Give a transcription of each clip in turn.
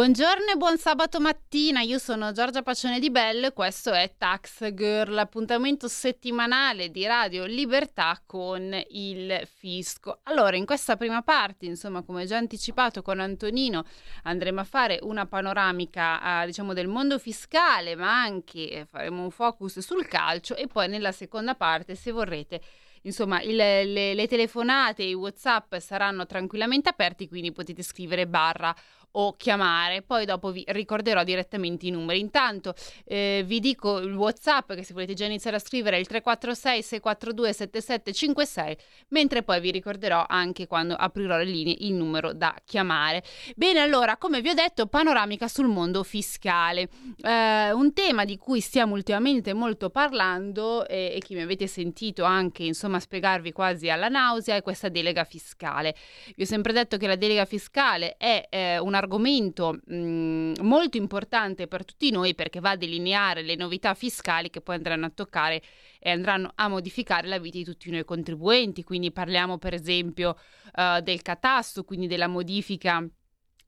Buongiorno e buon sabato mattina, io sono Giorgia Pacione di Bello e questo è Tax Girl, l'appuntamento settimanale di Radio Libertà con il fisco. Allora, in questa prima parte, insomma, come già anticipato con Antonino, andremo a fare una panoramica, eh, diciamo, del mondo fiscale, ma anche faremo un focus sul calcio e poi nella seconda parte, se vorrete, insomma il, le, le telefonate, i whatsapp saranno tranquillamente aperti, quindi potete scrivere barra o chiamare, poi dopo vi ricorderò direttamente i numeri. Intanto eh, vi dico il WhatsApp che se volete già iniziare a scrivere è il 346 642 7756, mentre poi vi ricorderò anche quando aprirò le linee il numero da chiamare. Bene, allora, come vi ho detto, panoramica sul mondo fiscale. Eh, un tema di cui stiamo ultimamente molto parlando eh, e che mi avete sentito anche, insomma, spiegarvi quasi alla nausea è questa delega fiscale. Vi ho sempre detto che la delega fiscale è eh, una argomento mh, molto importante per tutti noi perché va a delineare le novità fiscali che poi andranno a toccare e andranno a modificare la vita di tutti noi contribuenti. Quindi parliamo per esempio uh, del catasto, quindi della modifica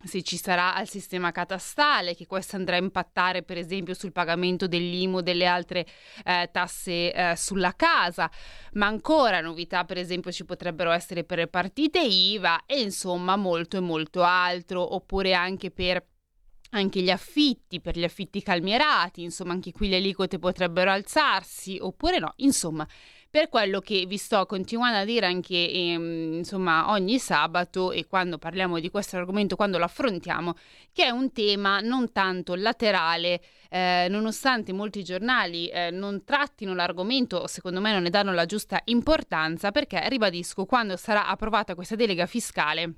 se ci sarà al sistema catastale, che questo andrà a impattare per esempio sul pagamento dell'IMU e delle altre eh, tasse eh, sulla casa, ma ancora novità per esempio ci potrebbero essere per le partite IVA e insomma molto e molto altro, oppure anche per anche gli affitti, per gli affitti calmierati, insomma anche qui le aliquote potrebbero alzarsi, oppure no, insomma per quello che vi sto continuando a dire anche ehm, insomma ogni sabato e quando parliamo di questo argomento, quando lo affrontiamo, che è un tema non tanto laterale, eh, nonostante molti giornali eh, non trattino l'argomento, secondo me non ne danno la giusta importanza, perché ribadisco, quando sarà approvata questa delega fiscale,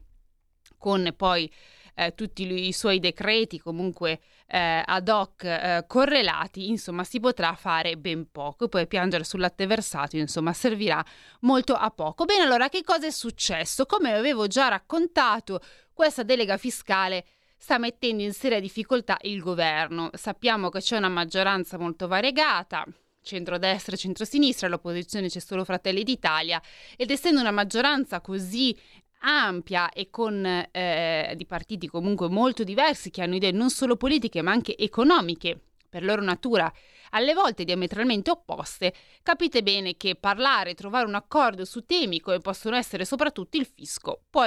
con poi eh, tutti i suoi decreti comunque eh, ad hoc eh, correlati, insomma si potrà fare ben poco. Poi piangere sul latte versato, insomma, servirà molto a poco. Bene, allora che cosa è successo? Come avevo già raccontato, questa delega fiscale sta mettendo in seria difficoltà il governo. Sappiamo che c'è una maggioranza molto variegata, centrodestra e centrosinistra, all'opposizione c'è solo Fratelli d'Italia ed essendo una maggioranza così ampia e con eh, di partiti comunque molto diversi che hanno idee non solo politiche ma anche economiche per loro natura alle volte diametralmente opposte, capite bene che parlare, trovare un accordo su temi come possono essere soprattutto il fisco può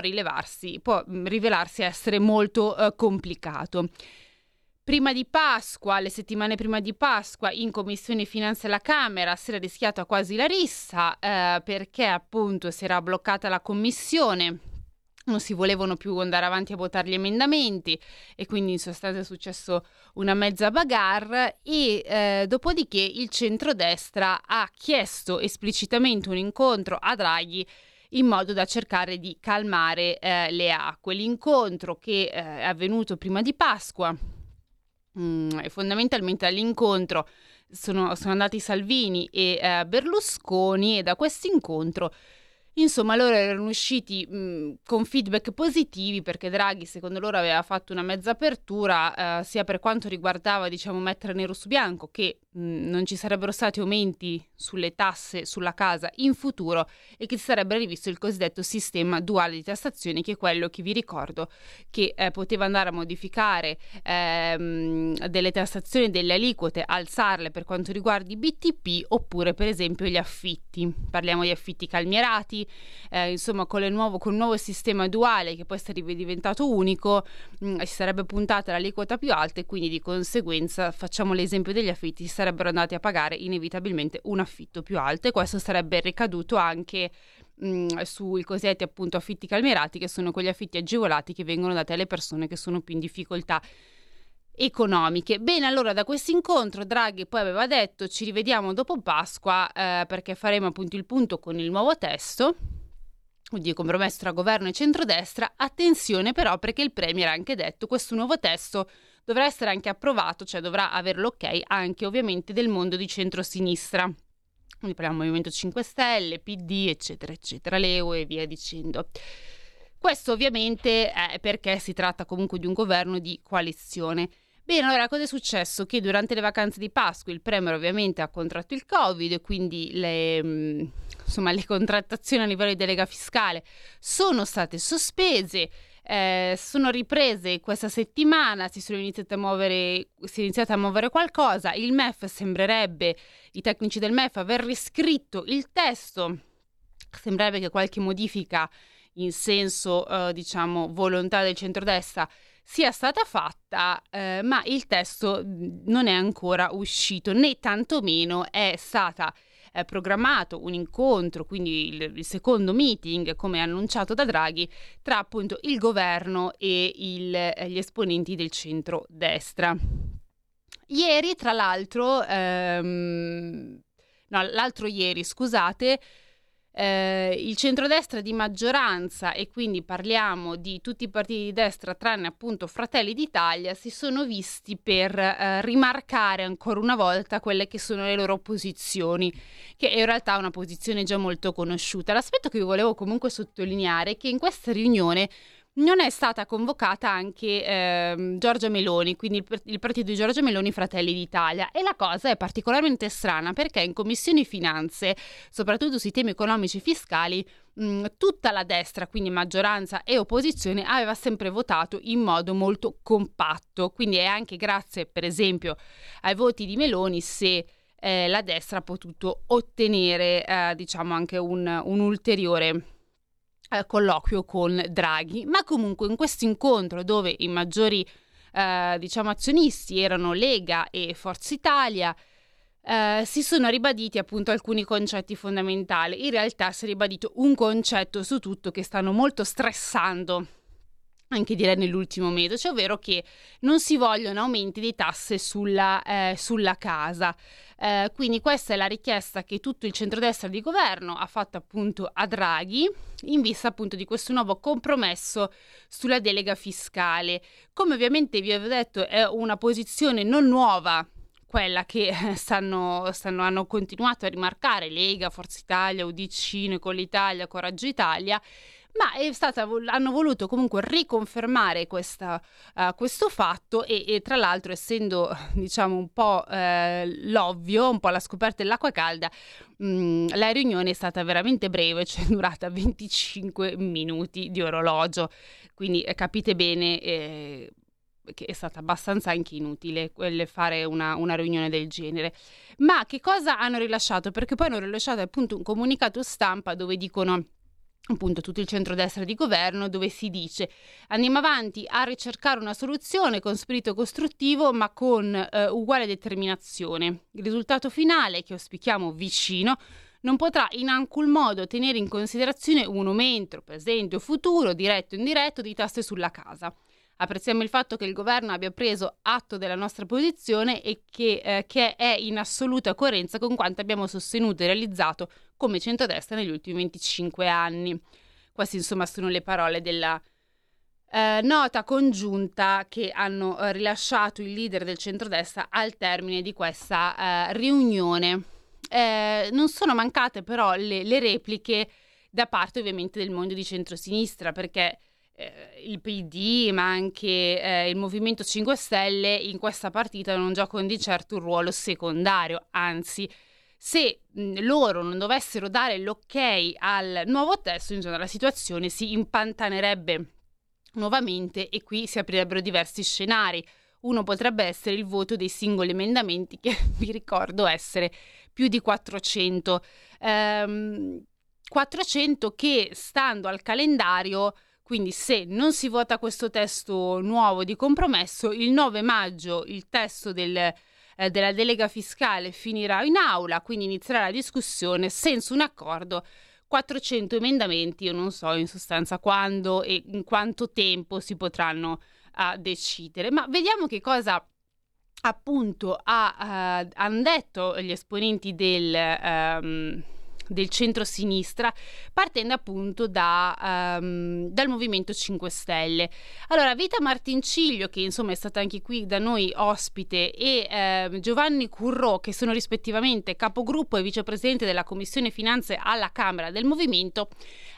può mm, rivelarsi essere molto eh, complicato. Prima di Pasqua, le settimane prima di Pasqua, in Commissione Finanze alla Camera si era rischiata quasi la rissa eh, perché appunto si era bloccata la commissione non si volevano più andare avanti a votare gli emendamenti e quindi in sostanza è successo una mezza bagarre e eh, dopodiché il centrodestra ha chiesto esplicitamente un incontro a Draghi in modo da cercare di calmare eh, le acque. L'incontro che eh, è avvenuto prima di Pasqua mm, fondamentalmente all'incontro sono, sono andati Salvini e eh, Berlusconi e da questo incontro Insomma, loro erano usciti mh, con feedback positivi perché Draghi, secondo loro, aveva fatto una mezza apertura eh, sia per quanto riguardava, diciamo, mettere nero su bianco che mh, non ci sarebbero stati aumenti sulle tasse sulla casa in futuro e che si sarebbe rivisto il cosiddetto sistema duale di tassazione, che è quello che vi ricordo che eh, poteva andare a modificare ehm, delle tassazioni, delle aliquote, alzarle per quanto riguarda i BTP oppure, per esempio, gli affitti. Parliamo di affitti calmierati eh, insomma con, nuovo, con, il nuovo sistema duale che poi sarebbe diventato unico, mh, mm, si sarebbe puntata l'aliquota più alta e quindi di conseguenza, facciamo l'esempio degli affitti, si sarebbero andati a pagare inevitabilmente un affitto più alto e questo sarebbe ricaduto anche mm, sui cosiddetti appunto affitti calmierati che sono quegli affitti agevolati che vengono dati alle persone che sono più in difficoltà economiche. Bene, allora da questo incontro Draghi poi aveva detto ci rivediamo dopo Pasqua eh, perché faremo appunto il punto con il nuovo testo. Oddio, compromesso tra governo e centrodestra. Attenzione però perché il Premier ha anche detto questo nuovo testo dovrà essere anche approvato, cioè dovrà avere l'ok anche ovviamente del mondo di centrosinistra. quindi parliamo Movimento 5 Stelle, PD, eccetera, eccetera, Leo e via dicendo. Questo ovviamente è perché si tratta comunque di un governo di coalizione. Bene, allora cosa è successo? Che durante le vacanze di Pasqua il Premier ovviamente ha contratto il Covid e quindi le, mm, insomma, le contrattazioni a livello di delega fiscale sono state sospese. Eh, sono riprese questa settimana, si, sono iniziate a muovere, si è iniziato a muovere qualcosa. Il MEF sembrerebbe, i tecnici del MEF, aver riscritto il testo. Sembrerebbe che qualche modifica in senso, eh, diciamo, volontà del centrodestra sia stata fatta, eh, ma il testo non è ancora uscito, né tantomeno è stata eh, programmato un incontro, quindi il, il, secondo meeting, come annunciato da Draghi, tra appunto il governo e il, eh, gli esponenti del centro-destra. Ieri, tra l'altro, ehm, no, l'altro ieri, scusate, eh, il centrodestra di maggioranza, e quindi parliamo di tutti i partiti di destra tranne appunto Fratelli d'Italia, si sono visti per eh, rimarcare ancora una volta quelle che sono le loro posizioni, che è in realtà una posizione già molto conosciuta. L'aspetto che vi volevo comunque sottolineare è che in questa riunione non è stata convocata anche eh, Giorgia Meloni, quindi il, il, partito di Giorgia Meloni Fratelli d'Italia. E la cosa è particolarmente strana perché in Commissione Finanze, soprattutto sui temi economici e fiscali, mh, tutta la destra, quindi maggioranza e opposizione, aveva sempre votato in modo molto compatto. Quindi è anche grazie, per esempio, ai voti di Meloni se eh, la destra ha potuto ottenere, eh, diciamo, anche un, un ulteriore eh, colloquio con Draghi, ma comunque in questo incontro dove i maggiori eh, diciamo azionisti erano Lega e Forza Italia, eh, si sono ribaditi appunto alcuni concetti fondamentali. In realtà si è ribadito un concetto su tutto che stanno molto stressando anche direi nell'ultimo mese, cioè ovvero che non si vogliono aumenti di tasse sulla, eh, sulla casa. Eh, quindi questa è la richiesta che tutto il centrodestra di governo ha fatto appunto a Draghi in vista appunto di questo nuovo compromesso sulla delega fiscale. Come ovviamente vi avevo detto è una posizione non nuova quella che stanno, stanno, hanno continuato a rimarcare Lega, Forza Italia, UDC, con l'Italia, Coraggio Italia ma stata, hanno voluto comunque riconfermare questa, uh, questo fatto e, e, tra l'altro essendo diciamo un po' eh, l'ovvio, un po' la scoperta dell'acqua calda, mh, mm, la riunione è stata veramente breve, cioè durata 25 minuti di orologio, quindi eh, capite bene... Eh, che è stata abbastanza anche inutile fare una, una, riunione del genere. Ma che cosa hanno rilasciato? Perché poi hanno rilasciato appunto un comunicato stampa dove dicono appunto tutto il centrodestra di governo dove si dice andiamo avanti a ricercare una soluzione con spirito costruttivo ma con eh, uguale determinazione. Il risultato finale che auspichiamo vicino non potrà in alcun modo tenere in considerazione un aumento presente o futuro, diretto o indiretto, di tasse sulla casa. Apprezziamo il fatto che il governo abbia preso atto della nostra posizione e che, eh, che è in assoluta coerenza con quanto abbiamo sostenuto e realizzato come centrodestra negli ultimi 25 anni. Queste insomma sono le parole della eh, nota congiunta che hanno eh, rilasciato il leader del centrodestra al termine di questa eh, riunione. Eh, non sono mancate però le, le repliche da parte ovviamente del mondo di centrosinistra perché il PD, ma anche eh, il Movimento 5 Stelle in questa partita non giocano di certo un ruolo secondario, anzi se loro non dovessero dare l'ok al nuovo testo, insomma, la situazione si impantanerebbe nuovamente e qui si aprirebbero diversi scenari. Uno potrebbe essere il voto dei singoli emendamenti, che vi ricordo essere più di 400. Ehm, 400 che, stando al calendario, quindi se non si vota questo testo nuovo di compromesso, il 9 maggio il testo del, eh, della delega fiscale finirà in aula, quindi inizierà la discussione senza un accordo. 400 emendamenti, io non so in sostanza quando e in quanto tempo si potranno uh, decidere, ma vediamo che cosa appunto ha, uh, hanno detto gli esponenti del, um, del centro-sinistra, partendo appunto da, um, dal Movimento 5 Stelle. Allora, Vita Martinciglio, che insomma è stata anche qui da noi ospite, e eh, Giovanni Currò, che sono rispettivamente capogruppo e vicepresidente della Commissione Finanze alla Camera del Movimento,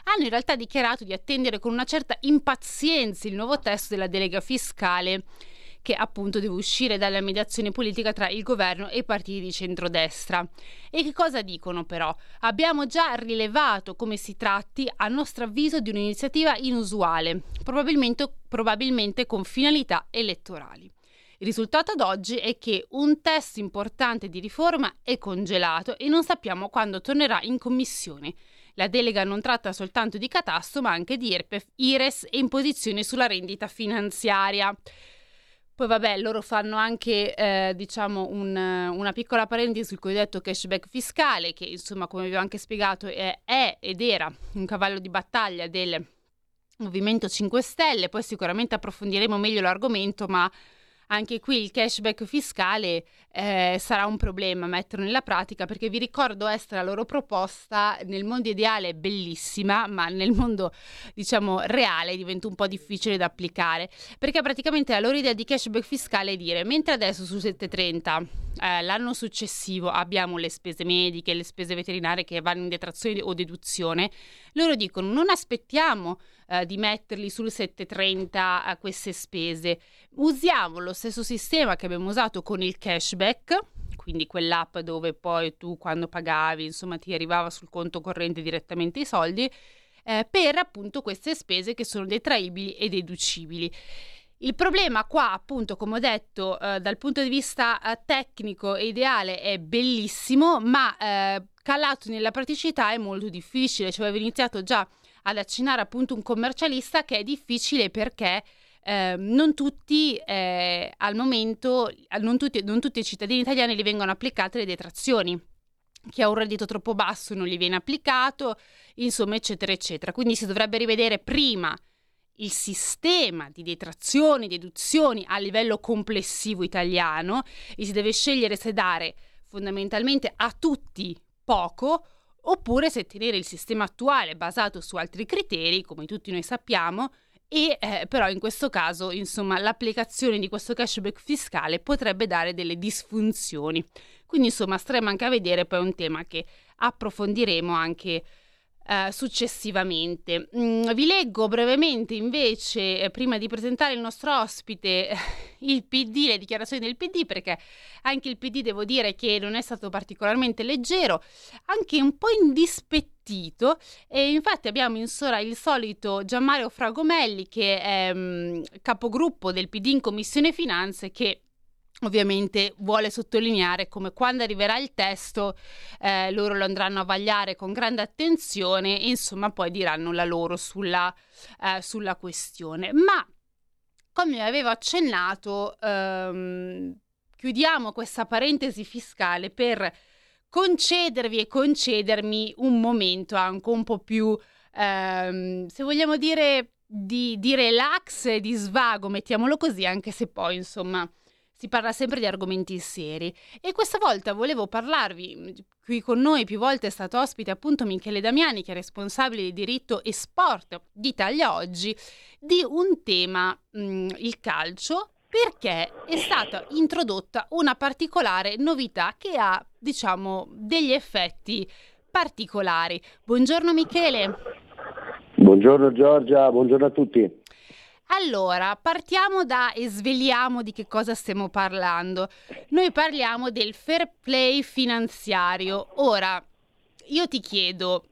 hanno in realtà dichiarato di attendere con una certa impazienza il nuovo testo della delega fiscale che appunto deve uscire dalla mediazione politica tra il governo e i partiti di centrodestra. E che cosa dicono però? Abbiamo già rilevato come si tratti, a nostro avviso, di un'iniziativa inusuale, probabilmente, probabilmente con finalità elettorali. Il risultato ad oggi è che un testo importante di riforma è congelato e non sappiamo quando tornerà in commissione. La delega non tratta soltanto di catasto, ma anche di IRPEF, IRES e imposizioni sulla rendita finanziaria. Poi vabbè, loro fanno anche eh, diciamo un, una piccola parentesi sul cosiddetto cashback fiscale, che insomma, come vi ho anche spiegato, è, è ed era un cavallo di battaglia del Movimento 5 Stelle. Poi sicuramente approfondiremo meglio l'argomento, ma anche qui il cashback fiscale eh, sarà un problema metterlo nella pratica perché vi ricordo essere la loro proposta nel mondo ideale è bellissima ma nel mondo diciamo reale diventa un po' difficile da applicare perché praticamente la loro idea di cashback fiscale è dire mentre adesso su 730 eh, l'anno successivo abbiamo le spese mediche le spese veterinarie che vanno in detrazione o deduzione loro dicono non aspettiamo eh, di metterli sul 730 a queste spese. Usiamo lo stesso sistema che abbiamo usato con il cashback, quindi quell'app dove poi tu quando pagavi, insomma, ti arrivava sul conto corrente direttamente i soldi, eh, per appunto queste spese che sono detraibili e deducibili. Il problema qua, appunto, come ho detto, eh, dal punto di vista eh, tecnico e ideale è bellissimo, ma eh, calato nella praticità è molto difficile. Cioè, avevo iniziato già ad accennare appunto un commercialista che è difficile perché eh, non tutti eh, al momento, non tutti, non tutti i cittadini italiani gli vengono applicate le detrazioni chi ha un reddito troppo basso non gli viene applicato, insomma, eccetera, eccetera. Quindi si dovrebbe rivedere prima il sistema di detrazioni, deduzioni a livello complessivo italiano e si deve scegliere se dare fondamentalmente a tutti poco oppure se tenere il sistema attuale basato su altri criteri, come tutti noi sappiamo, e eh, però in questo caso, insomma, l'applicazione di questo cashback fiscale potrebbe dare delle disfunzioni. Quindi, insomma, staremo anche a vedere, poi è un tema che approfondiremo anche eh, successivamente. Mm, vi leggo brevemente invece, eh, prima di presentare il nostro ospite, il PD, le dichiarazioni del PD, perché anche il PD devo dire che non è stato particolarmente leggero, anche un po' indispettito e infatti abbiamo in sora il solito Gianmario Fragomelli che è um, capogruppo del PD in Commissione Finanze che ovviamente vuole sottolineare come quando arriverà il testo eh, loro lo andranno a vagliare con grande attenzione e insomma poi diranno la loro sulla, eh, sulla questione. Ma come avevo accennato, ehm, chiudiamo questa parentesi fiscale per concedervi e concedermi un momento anche un po' più, ehm, se vogliamo dire, di, di relax di svago, mettiamolo così, anche se poi insomma si parla sempre di argomenti seri e questa volta volevo parlarvi, qui con noi più volte è stato ospite appunto Michele Damiani che è responsabile di diritto e sport di Italia Oggi, di un tema, mh, il calcio, perché è stata introdotta una particolare novità che ha, diciamo, degli effetti particolari. Buongiorno Michele. Buongiorno Giorgia, buongiorno a tutti. Allora, partiamo da e sveliamo di che cosa stiamo parlando. Noi parliamo del fair play finanziario. Ora, io ti chiedo,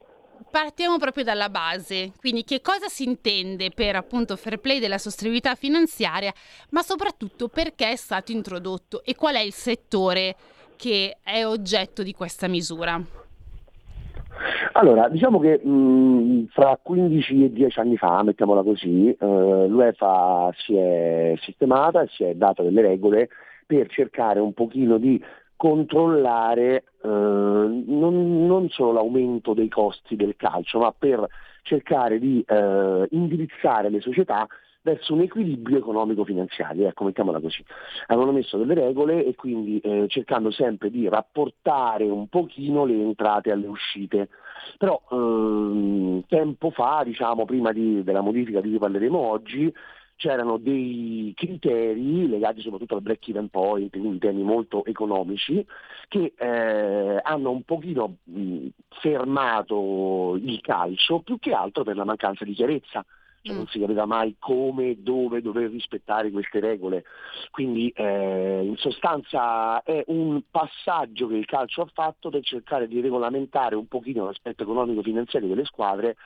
partiamo proprio dalla base, quindi che cosa si intende per appunto fair play della sostenibilità finanziaria, ma soprattutto perché è stato introdotto e qual è il settore che è oggetto di questa misura? Allora, diciamo che mh, fra 15 e 10 anni fa, mettiamola così, eh, l'UEFA si è sistemata e si è data delle regole per cercare un pochino di controllare eh, non, non, solo l'aumento dei costi del calcio, ma per cercare di eh, indirizzare le società verso un equilibrio economico-finanziario, ecco, mettiamola così. Avevano messo delle regole e quindi eh, cercando sempre di rapportare un pochino le entrate alle uscite. Però ehm, tempo fa, diciamo prima di, della modifica di cui parleremo oggi, c'erano dei criteri legati soprattutto al break even point, quindi temi molto economici, che eh, hanno un pochino mh, fermato il calcio più che altro per la mancanza di chiarezza. Cioè, non si capiva mai come, dove dover rispettare queste regole. Quindi eh, in sostanza è un passaggio che il calcio ha fatto per cercare di regolamentare un pochino l'aspetto economico-finanziario delle squadre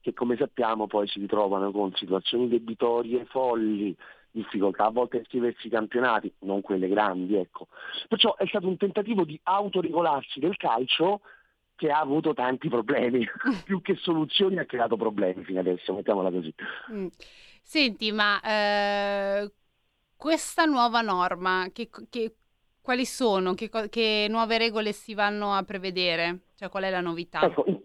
che come sappiamo poi si ritrovano con situazioni debitorie folli, difficoltà a volte a iscriversi ai campionati, non quelle grandi, ecco. Perciò è stato un tentativo di autoregolarsi del calcio che ha avuto tanti problemi, più che soluzioni ha creato problemi fino adesso, mettiamola così. Mm. Senti, ma eh, questa nuova norma, che, che, quali sono? Che, che, nuove regole si vanno a prevedere? Cioè qual è la novità? Ecco, in,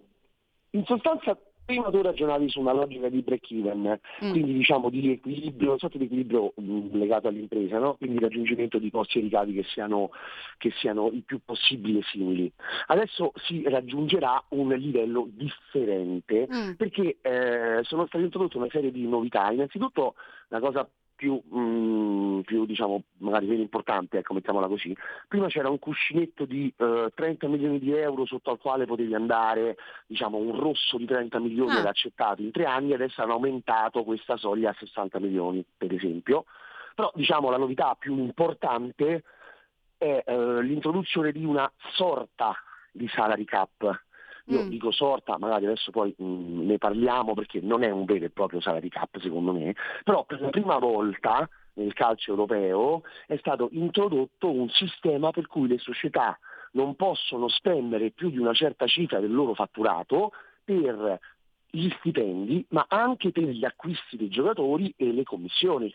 in sostanza Prima tu ragionavi su una logica di break even, mm. quindi diciamo di equilibrio, un sorta di equilibrio mh, mm, legato all'impresa, no? quindi raggiungimento di costi e ricavi che siano, che siano il più possibile simili. Adesso si raggiungerà un livello differente mm. perché eh, sono state introdotte una serie di novità. Innanzitutto la cosa più, mh, mm, più diciamo, magari meno importante, ecco, mettiamola così. Prima c'era un cuscinetto di eh, 30 milioni di euro sotto al quale potevi andare, diciamo, un rosso di 30 milioni ah. era accettato in tre anni, adesso hanno aumentato questa soglia a 60 milioni, per esempio. Però diciamo, la novità più importante è eh, l'introduzione di una sorta di salary cap, io mm. dico sorta, magari adesso poi mh, mm, ne parliamo perché non è un vero e proprio salary cap secondo me, però per la prima volta nel calcio europeo è stato introdotto un sistema per cui le società non possono spendere più di una certa cifra del loro fatturato per gli stipendi, ma anche per gli acquisti dei giocatori e le commissioni.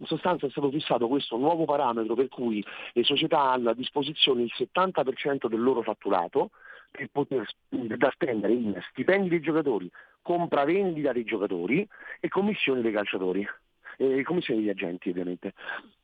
In sostanza è stato fissato questo nuovo parametro per cui le società hanno a disposizione il 70% del loro fatturato per poter da spendere in stipendi dei giocatori, compravendita dei giocatori e commissioni dei calciatori, e commissioni degli agenti ovviamente.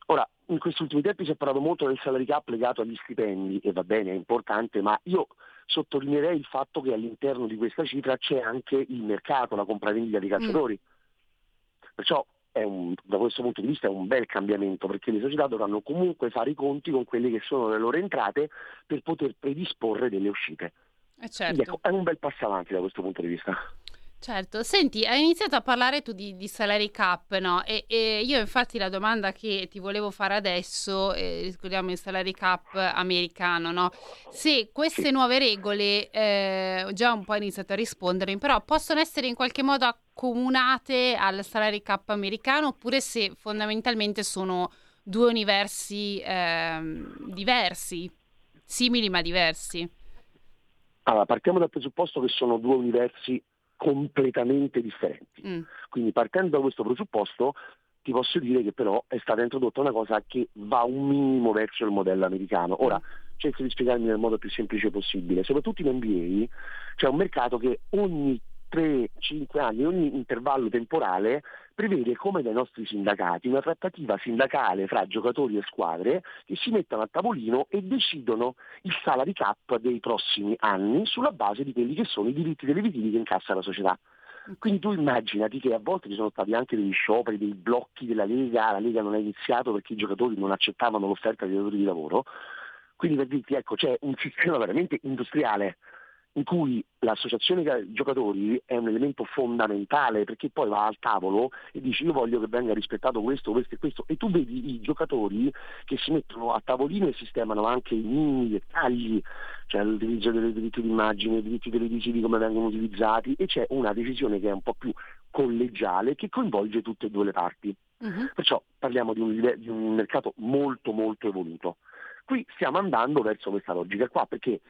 Ora, in questi ultimi tempi si è parlato molto del salary cap legato agli stipendi e va bene, è importante, ma io sottolineerei il fatto che all'interno di questa cifra c'è anche il mercato, la compravendita dei calciatori. Mm. Perciò un, da questo punto di vista è un bel cambiamento perché le società dovranno comunque fare i conti con quelle che sono le loro entrate per poter predisporre delle uscite. Eh certo. ecco, è un bel passo avanti da questo punto di vista. Certo, senti, hai iniziato a parlare tu di, di salary cap, no? E, e, io infatti la domanda che ti volevo fare adesso, eh, ricordiamo il salary cap americano, no? Se queste nuove regole, eh, già un po' hai iniziato a rispondere, però possono essere in qualche modo accomunate al salary cap americano oppure se fondamentalmente sono due universi eh, diversi, simili ma diversi? Allora, partiamo dal presupposto che sono due universi completamente differenti. Mm. Quindi partendo da questo presupposto ti posso dire che però è stata introdotta una cosa che va un minimo verso il modello americano. Ora, cerco di spiegarmi nel modo più semplice possibile. Soprattutto in NBA c'è un mercato che ogni 3-5 anni, ogni intervallo temporale prevede come dai nostri sindacati una trattativa sindacale fra giocatori e squadre che si mettono a tavolino e decidono il salary cap dei prossimi anni sulla base di quelli che sono i diritti televisivi che incassa la società. Quindi tu immaginati che a volte ci sono stati anche degli scioperi, dei blocchi della Lega, la Lega non è iniziato perché i giocatori non accettavano l'offerta dei datori di lavoro. Quindi per dirti, ecco, c'è un sistema veramente industriale in cui l'associazione giocatori è un elemento fondamentale perché poi va al tavolo e dice io voglio che venga rispettato questo, questo e questo e tu vedi i giocatori che si mettono a tavolino e sistemano anche i minimi dettagli, cioè l'utilizzo dei diritti d'immagine, i diritti televisivi come vengono utilizzati e c'è una decisione che è un po' più collegiale che coinvolge tutte e due le parti. Uh-huh. Perciò parliamo di un, di un mercato molto molto evoluto. Qui stiamo andando verso questa logica qua perché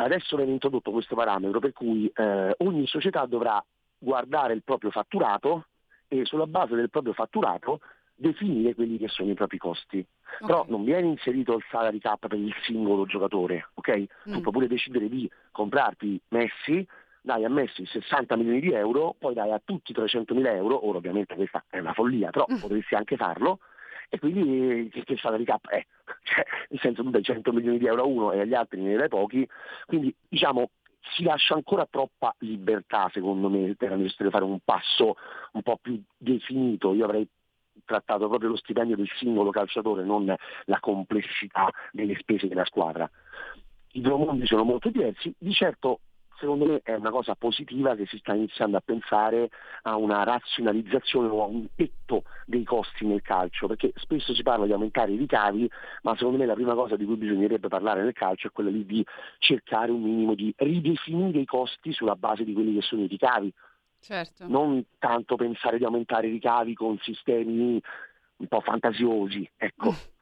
Adesso viene introdotto questo parametro per cui eh, ogni società dovrà guardare il proprio fatturato e sulla base del proprio fatturato definire quelli che sono i propri costi. Okay. Però non viene inserito il salary cap per il singolo giocatore, ok? Mm. Tu puoi pure decidere di comprarti Messi, dai a Messi 60 milioni di euro, poi dai a tutti 300 mila euro, ora ovviamente questa è una follia, però Mm. potresti anche farlo, e quindi eh, che, che salary cap è? Cioè, nel senso tu dai 100 milioni di euro a uno e agli altri ne dai pochi, quindi diciamo si lascia ancora troppa libertà secondo me per la necessità fare un passo un po' più definito, io avrei trattato proprio lo stipendio del singolo calciatore, non la complessità delle spese della squadra. I due mondi sono molto diversi, di certo secondo me è una cosa positiva che si sta iniziando a pensare a una razionalizzazione o a un tetto dei costi nel calcio, perché spesso si parla di aumentare i ricavi, ma secondo me la prima cosa di cui bisognerebbe parlare nel calcio è quella lì di cercare un minimo di ridefinire i costi sulla base di quelli che sono i ricavi, Certo. non tanto pensare di aumentare i ricavi con sistemi un po' fantasiosi, ecco.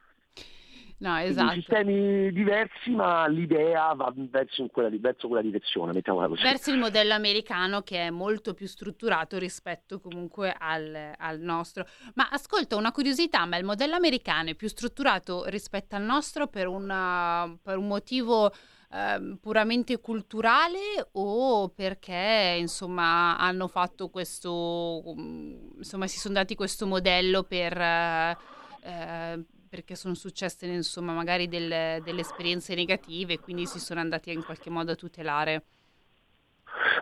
No, esatto. sistemi diversi, ma l'idea va verso, quella, verso quella direzione, mettiamola così. Verso il modello americano che è molto più strutturato rispetto comunque al, al nostro. Ma ascolta, una curiosità, ma il modello americano è più strutturato rispetto al nostro per, una- per un motivo ehm, puramente culturale o perché insomma hanno fatto questo, insomma si sono dati questo modello per... eh, perché sono successe insomma magari delle, delle esperienze negative e quindi si sono andati in qualche modo a tutelare.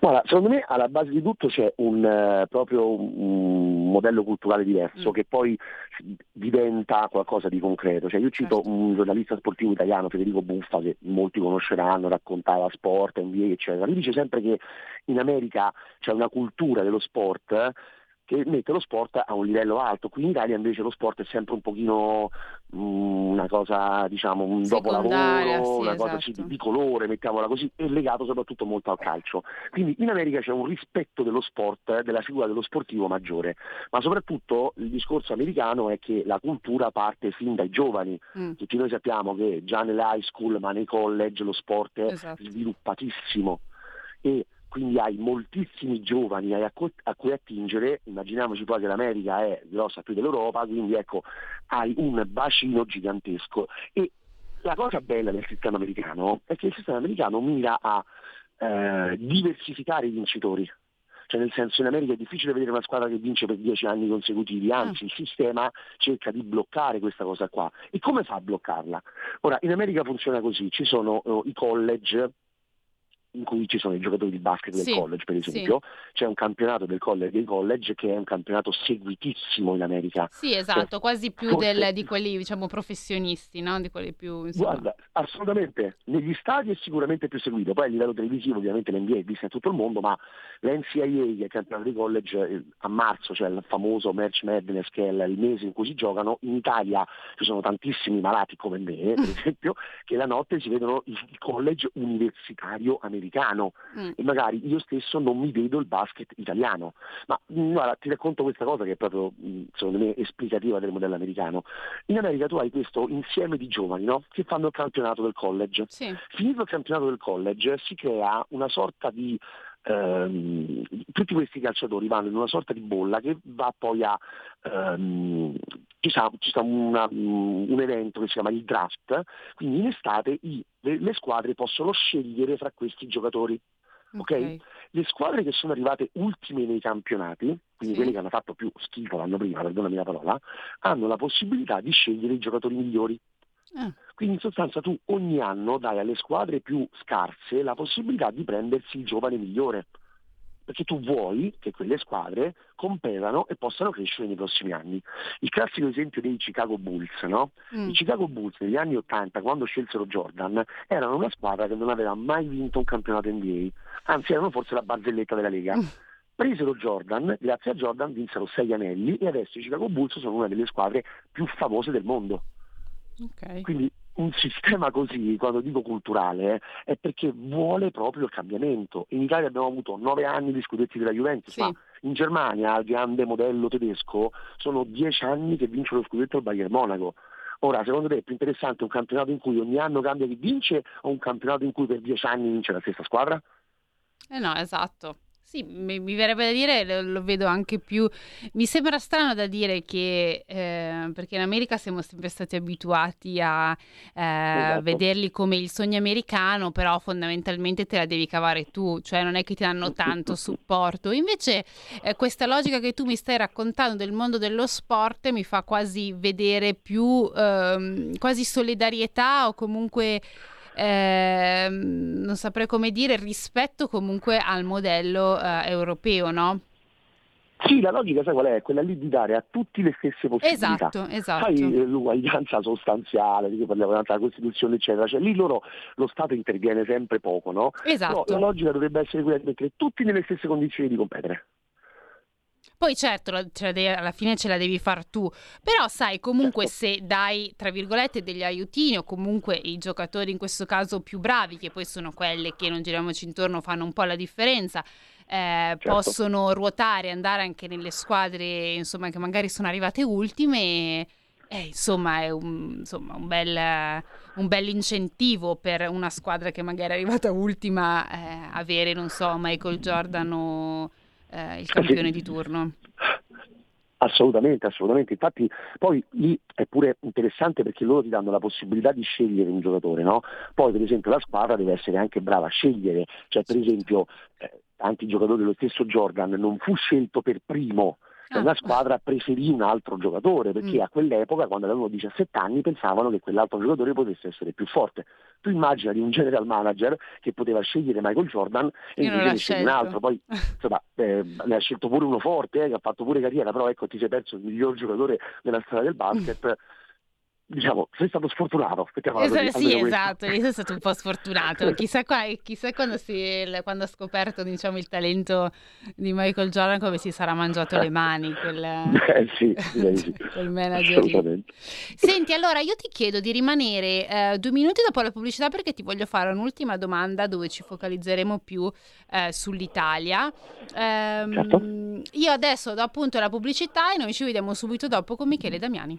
Guarda, secondo me alla base di tutto c'è un, eh, proprio un modello culturale diverso Mm. che poi diventa qualcosa di concreto. Cioè, io cito Certo. un giornalista sportivo italiano, Federico Buffa, che molti conosceranno, raccontava sport, NBA, eccetera. Lui dice sempre che in America c'è una cultura dello sport che mette lo sport a un livello alto. Qui in Italia invece lo sport è sempre un pochino mm, una cosa, diciamo, un Secondaria, dopolavoro, sì, una cosa sì, esatto. di colore, mettiamola così, e legato soprattutto molto al calcio. Quindi in America c'è un rispetto dello sport, della figura dello sportivo maggiore, ma soprattutto il discorso americano è che la cultura parte fin dai giovani. Mm, Tutti noi sappiamo che già nell'high school, ma nei college lo sport è Esatto. sviluppatissimo e quindi hai moltissimi giovani a cui, attingere, immaginiamoci poi che l'America è grossa più dell'Europa, quindi ecco hai un bacino gigantesco e la cosa bella del sistema americano è che il sistema americano mira a eh, diversificare i vincitori. Cioè nel senso in America è difficile vedere una squadra che vince per dieci anni consecutivi, anzi il sistema cerca di bloccare questa cosa qua. E come fa a bloccarla? Ora, in America funziona così, ci sono eh, i college in cui ci sono i giocatori di basket del Sì, college, per sì. esempio, c'è un campionato del college dei college che è un campionato seguitissimo in America. Sì, esatto, quasi più forse- del- di quelli, diciamo, professionisti, no? Di quelli più, insomma. Guarda, assolutamente, negli stadi è sicuramente più seguito, poi a livello televisivo ovviamente l'NBA è vista in tutto il mondo, ma l'NCAA, che è il campionato di college, eh, a marzo c'è il famoso March Madness, che è il mese in cui si giocano, in Italia ci sono tantissimi malati come me, per esempio, che la notte si vedono il college universitario americano Mm, e magari io stesso non mi vedo il basket italiano. Ma mh, guarda, ti racconto questa cosa che è proprio, mh, secondo me, esplicativa del modello americano. In America tu hai questo insieme di giovani no? che fanno il campionato del college. Sì, Finito il campionato del college si crea una sorta di... ehm, tutti questi calciatori vanno in una sorta di bolla che va poi a... ehm, ci sta, ci sta una- un evento che si chiama il draft, quindi in estate i- le, le squadre possono scegliere fra questi giocatori. ok? Le squadre che sono arrivate ultime nei campionati, quindi Sì. quelle che hanno fatto più schifo l'anno prima, perdonami la parola, hanno la possibilità di scegliere i giocatori migliori. Ah, Quindi in sostanza tu ogni anno dai alle squadre più scarse la possibilità di prendersi il giovane migliore, perché tu vuoi che quelle squadre competano e possano crescere nei prossimi anni. Il classico esempio dei Chicago Bulls, no? mm, I Chicago Bulls negli anni 80, quando scelsero Jordan, erano una squadra che non aveva mai vinto un campionato NBA, anzi erano forse la barzelletta della Lega. Mm. Presero Jordan, grazie a Jordan vinsero sei anelli e adesso i Chicago Bulls sono una delle squadre più famose del mondo. ok. Quindi un sistema così, quando dico culturale, eh, è perché vuole proprio il cambiamento. In Italia abbiamo avuto nove anni di scudetti della Juventus, Sì. ma in Germania, al grande modello tedesco, sono dieci anni che vince lo scudetto il Bayern Monaco. Ora, secondo te è più interessante un campionato in cui ogni anno cambia chi vince o un campionato in cui per dieci anni vince la stessa squadra? Eh no, esatto. Sì, mi, mi verrebbe da dire, lo, lo vedo anche più... Mi sembra strano da dire che, eh, perché in America siamo sempre stati abituati a eh, Esatto. vederli come il sogno americano, però fondamentalmente te la devi cavare tu, cioè non è che ti danno tanto supporto. Invece eh, questa logica che tu mi stai raccontando del mondo dello sport mi fa quasi vedere più ehm, quasi solidarietà o comunque ehm, non saprei come dire rispetto comunque al modello eh, europeo, no? Sì, la logica sai qual è? Quella lì di dare a tutti le stesse possibilità. Esatto, esatto. Sai eh, l'uguaglianza sostanziale, di cui parliamo della Costituzione, eccetera, cioè lì loro lo Stato interviene sempre poco, no? Esatto. Però la logica dovrebbe essere quella di mettere tutti nelle stesse condizioni di competere. Poi certo, la- de- alla fine ce la devi far tu, però sai, comunque Certo. se dai, tra virgolette, degli aiutini o comunque i giocatori in questo caso più bravi, che poi sono quelle che non giriamoci intorno, fanno un po' la differenza, eh, Certo. possono ruotare, andare anche nelle squadre, insomma, che magari sono arrivate ultime, eh, insomma, è un, insomma, un bel... Un bel incentivo per una squadra che magari è arrivata ultima, eh, avere, non so, Michael Jordan o eh, il campione di turno. Assolutamente, assolutamente. Infatti poi lì è pure interessante perché loro ti danno la possibilità di scegliere un giocatore, no? Poi per esempio la squadra deve essere anche brava a scegliere, cioè per esempio eh, tanti giocatori dello stesso Jordan non fu scelto per primo Ah. la squadra preferì un altro giocatore perché Mm. a quell'epoca quando avevano 17 anni pensavano che quell'altro giocatore potesse essere più forte. Tu immagina di un general manager che poteva scegliere Michael Jordan e invece ne sceglie un altro, poi insomma, eh, ne ha scelto pure uno forte eh, che ha fatto pure carriera, però ecco ti sei perso il miglior giocatore della storia del basket. Diciamo, sei stato sfortunato. mettiamola Esa- così, sì, questo. esatto, lì sono stato un po' sfortunato. Chissà, qua- chissà quando, si, quando ha scoperto diciamo, il talento di Michael Jordan come si sarà mangiato le mani quel, Eh, sì, sì. quel manager. Senti, allora io ti chiedo di rimanere eh, due minuti dopo la pubblicità perché ti voglio fare un'ultima domanda dove ci focalizzeremo più eh, sull'Italia. Ehm, Certo. Io adesso do appunto la pubblicità e noi ci vediamo subito dopo con Michele Damiani.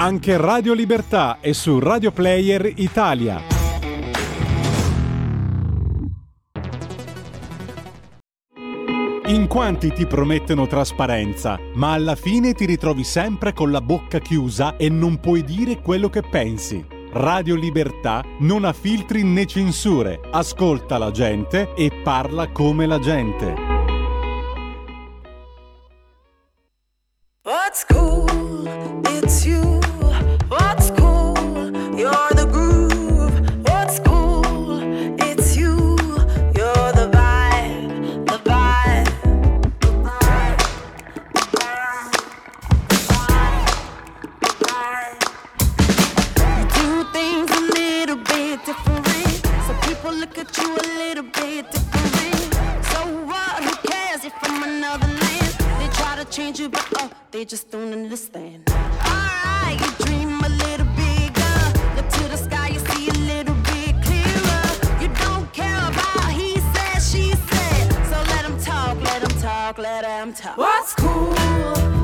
Anche Radio Libertà è su Radio Player Italia. In quanti ti promettono trasparenza, ma alla fine ti ritrovi sempre con la bocca chiusa e non puoi dire quello che pensi. Radio Libertà non ha filtri né censure, ascolta la gente e parla come la gente. What's cool? It's you. Change you, but oh, they just don't understand. Alright, talk, let them talk. What's cool?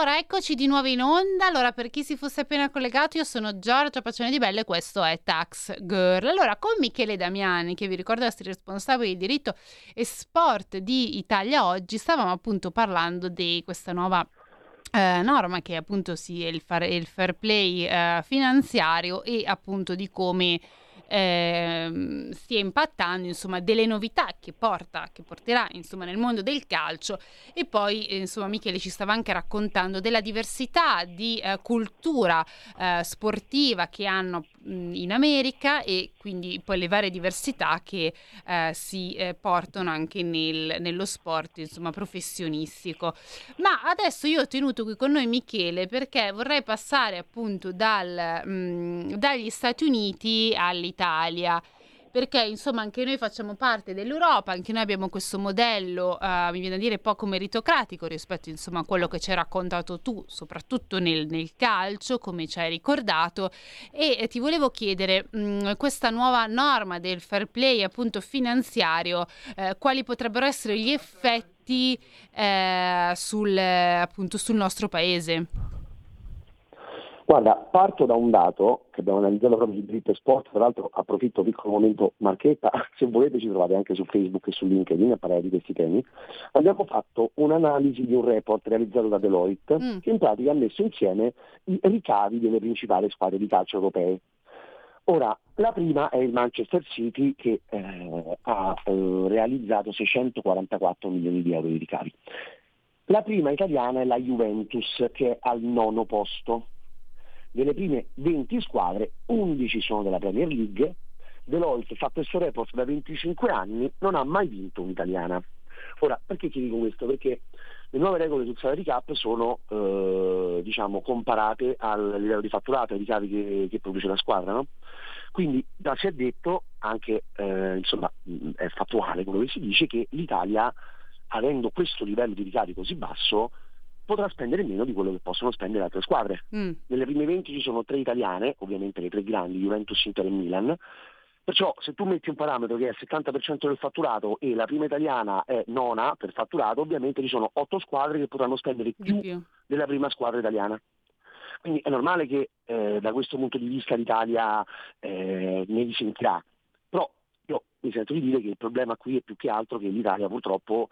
Allora eccoci di nuovo in onda. Allora, per chi si fosse appena collegato, io sono Giorgia Pacione di Belle e questo è Tax Girl. Allora, con Michele Damiani, che vi ricordo essere responsabile di diritto e sport di Italia Oggi, stavamo appunto parlando di questa nuova eh, norma che appunto sì, è il, il fair play eh, finanziario e appunto di come ehm, stia impattando insomma delle novità che porta che porterà insomma nel mondo del calcio. E poi eh, insomma Michele ci stava anche raccontando della diversità di eh, cultura eh, sportiva che hanno mh, in America e quindi poi le varie diversità che eh, si eh, portano anche nel- nello sport insomma professionistico. Ma adesso io ho tenuto qui con noi Michele perché vorrei passare appunto dal, mh, dagli Stati Uniti all'Italia perché insomma anche noi facciamo parte dell'Europa, anche noi abbiamo questo modello, eh, mi viene a dire poco meritocratico rispetto insomma a quello che ci hai raccontato tu, soprattutto nel, nel calcio, come ci hai ricordato, e eh, ti volevo chiedere mh, questa nuova norma del fair play appunto finanziario, eh, quali potrebbero essere gli effetti eh, sul, appunto, sul nostro paese? Guarda, parto da un dato che abbiamo analizzato proprio su Diritto Sport, tra l'altro approfitto piccolo momento marchetta, se volete ci trovate anche su Facebook e su LinkedIn a parlare di questi temi. Abbiamo fatto un'analisi di un report realizzato da Deloitte Mm. che in pratica ha messo insieme i ricavi delle principali squadre di calcio europee. Ora, la prima è il Manchester City che eh, ha eh, realizzato 644 milioni di euro di ricavi. La prima italiana è la Juventus che è al nono posto. Delle prime 20 squadre, 11 sono della Premier League. Deloitte fa questo report da 25 anni, non ha mai vinto un'italiana. Ora, perché ti dico questo? Perché le nuove regole sul salary cap sono eh, diciamo, comparate al livello di fatturato, ai ricavi che, che produce la squadra. No? Quindi da si è detto, anche eh, insomma, è fattuale quello che si dice, che l'Italia, avendo questo livello di ricavi così basso, potrà spendere meno di quello che possono spendere altre squadre. Mm. Nelle prime 20 ci sono tre italiane, ovviamente le tre grandi, Juventus, Inter e Milan. Perciò se tu metti un parametro che è il 70% del fatturato e la prima italiana è nona per fatturato, ovviamente ci sono otto squadre che potranno spendere più più. della prima squadra italiana. Quindi è normale che eh, da questo punto di vista l'Italia eh, ne risentirà. Però io mi sento di dire che il problema qui è più che altro che l'Italia purtroppo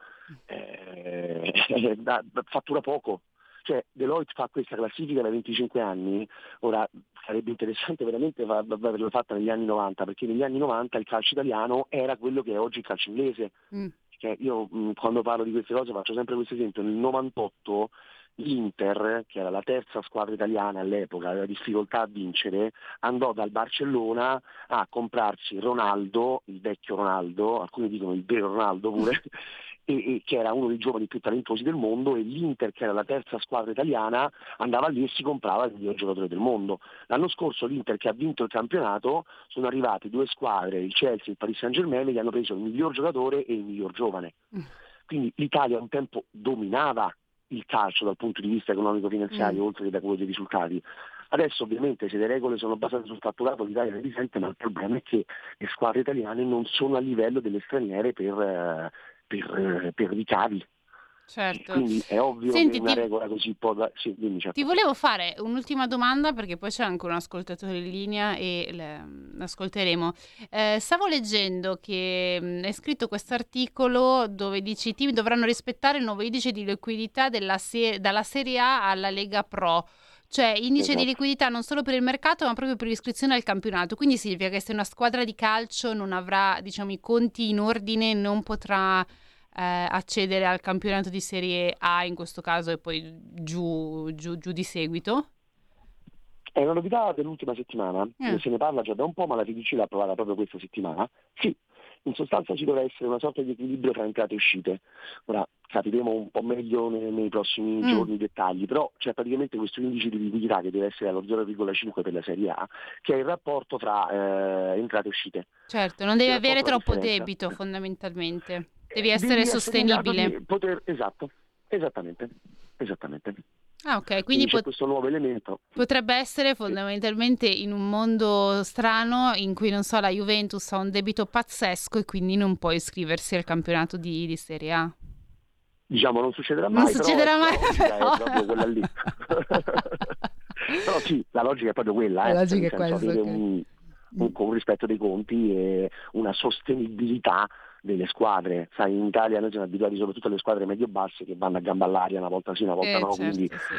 eh, fattura poco. Cioè Deloitte fa questa classifica da 25 anni, ora sarebbe interessante veramente averla fatta negli anni 90, perché negli anni 90 il calcio italiano era quello che è oggi il calcio inglese. Mm. Cioè, io mh, quando parlo di queste cose faccio sempre questo esempio, nel 98 l'Inter, che era la terza squadra italiana all'epoca, aveva difficoltà a vincere, andò dal Barcellona a comprarsi Ronaldo, il vecchio Ronaldo, alcuni dicono il vero Ronaldo pure, e, e che era uno dei giovani più talentuosi del mondo e l'Inter, che era la terza squadra italiana, andava lì e si comprava il miglior giocatore del mondo. L'anno scorso l'Inter che ha vinto il campionato sono arrivate due squadre, il Chelsea e il Paris Saint Germain, che hanno preso il miglior giocatore e il miglior giovane. Mm. Quindi l'Italia un tempo dominava il calcio dal punto di vista economico-finanziario, Mm. oltre che da quello dei risultati. Adesso ovviamente se le regole sono basate sul fatturato l'Italia ne risente, ma il problema è che le squadre italiane non sono a livello delle straniere per, eh, per, eh, per ricavi. Certo. Quindi è ovvio Senti, che una ti- regola così può... da- Sì, dimmi, certo. Ti volevo fare un'ultima domanda perché poi c'è anche un ascoltatore in linea e l'ascolteremo. Eh, stavo leggendo che mh, hai scritto questo articolo dove dici i team dovranno rispettare il nuovo indice di liquidità se- dalla Serie A alla Lega Pro. Cioè indice Esatto. di liquidità non solo per il mercato ma proprio per l'iscrizione al campionato. Quindi significa che se una squadra di calcio non avrà diciamo, i conti in ordine non potrà eh, accedere al campionato di Serie A in questo caso e poi giù, giù, giù di seguito. È una novità dell'ultima settimana, Eh. se ne parla già da un po', ma la FDC l'ha approvata proprio questa settimana. Sì, in sostanza ci dovrà essere una sorta di equilibrio tra entrate e uscite. Ora capiremo un po' meglio nei, nei prossimi Mm. giorni i dettagli, però c'è praticamente questo indice di liquidità che deve essere allo 0,5 per la Serie A, che è il rapporto tra eh, entrate e uscite. Certo, non devi C'è avere troppo differenza. debito fondamentalmente. Devi Devi essere grado sostenibile. Poter, esatto, esattamente, esattamente. Ah, ok, Quindi, quindi c'è pot- questo nuovo elemento. potrebbe essere fondamentalmente in un mondo strano in cui, non so, la Juventus ha un debito pazzesco e quindi non può iscriversi al campionato di, di Serie A. Diciamo non succederà Non mai, però succederà ecco, mai, la logica però. è proprio quella lì. però sì, la logica è proprio quella, La eh, logica è questa, avere ok. un, un, un rispetto dei conti e una sostenibilità delle squadre. Sai, in Italia noi siamo abituati soprattutto alle squadre medio-basse che vanno a gamba all'aria una volta sì, una volta Eh, no, certo, quindi sì.